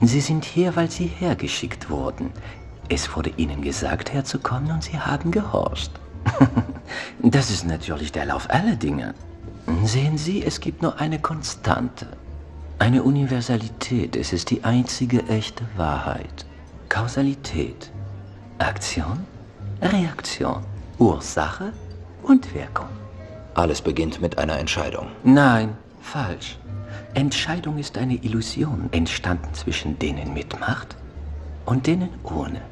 Sie sind hier, weil Sie hergeschickt wurden. Es wurde Ihnen gesagt, herzukommen, und Sie haben gehorcht. das ist natürlich der Lauf aller Dinge. Sehen Sie, es gibt nur eine Konstante. Eine Universalität. Es ist die einzige echte Wahrheit. Kausalität. Aktion, Reaktion, Ursache und Wirkung. Alles beginnt mit einer Entscheidung. Nein, falsch. Entscheidung ist eine Illusion, entstanden zwischen denen mit Macht und denen ohne.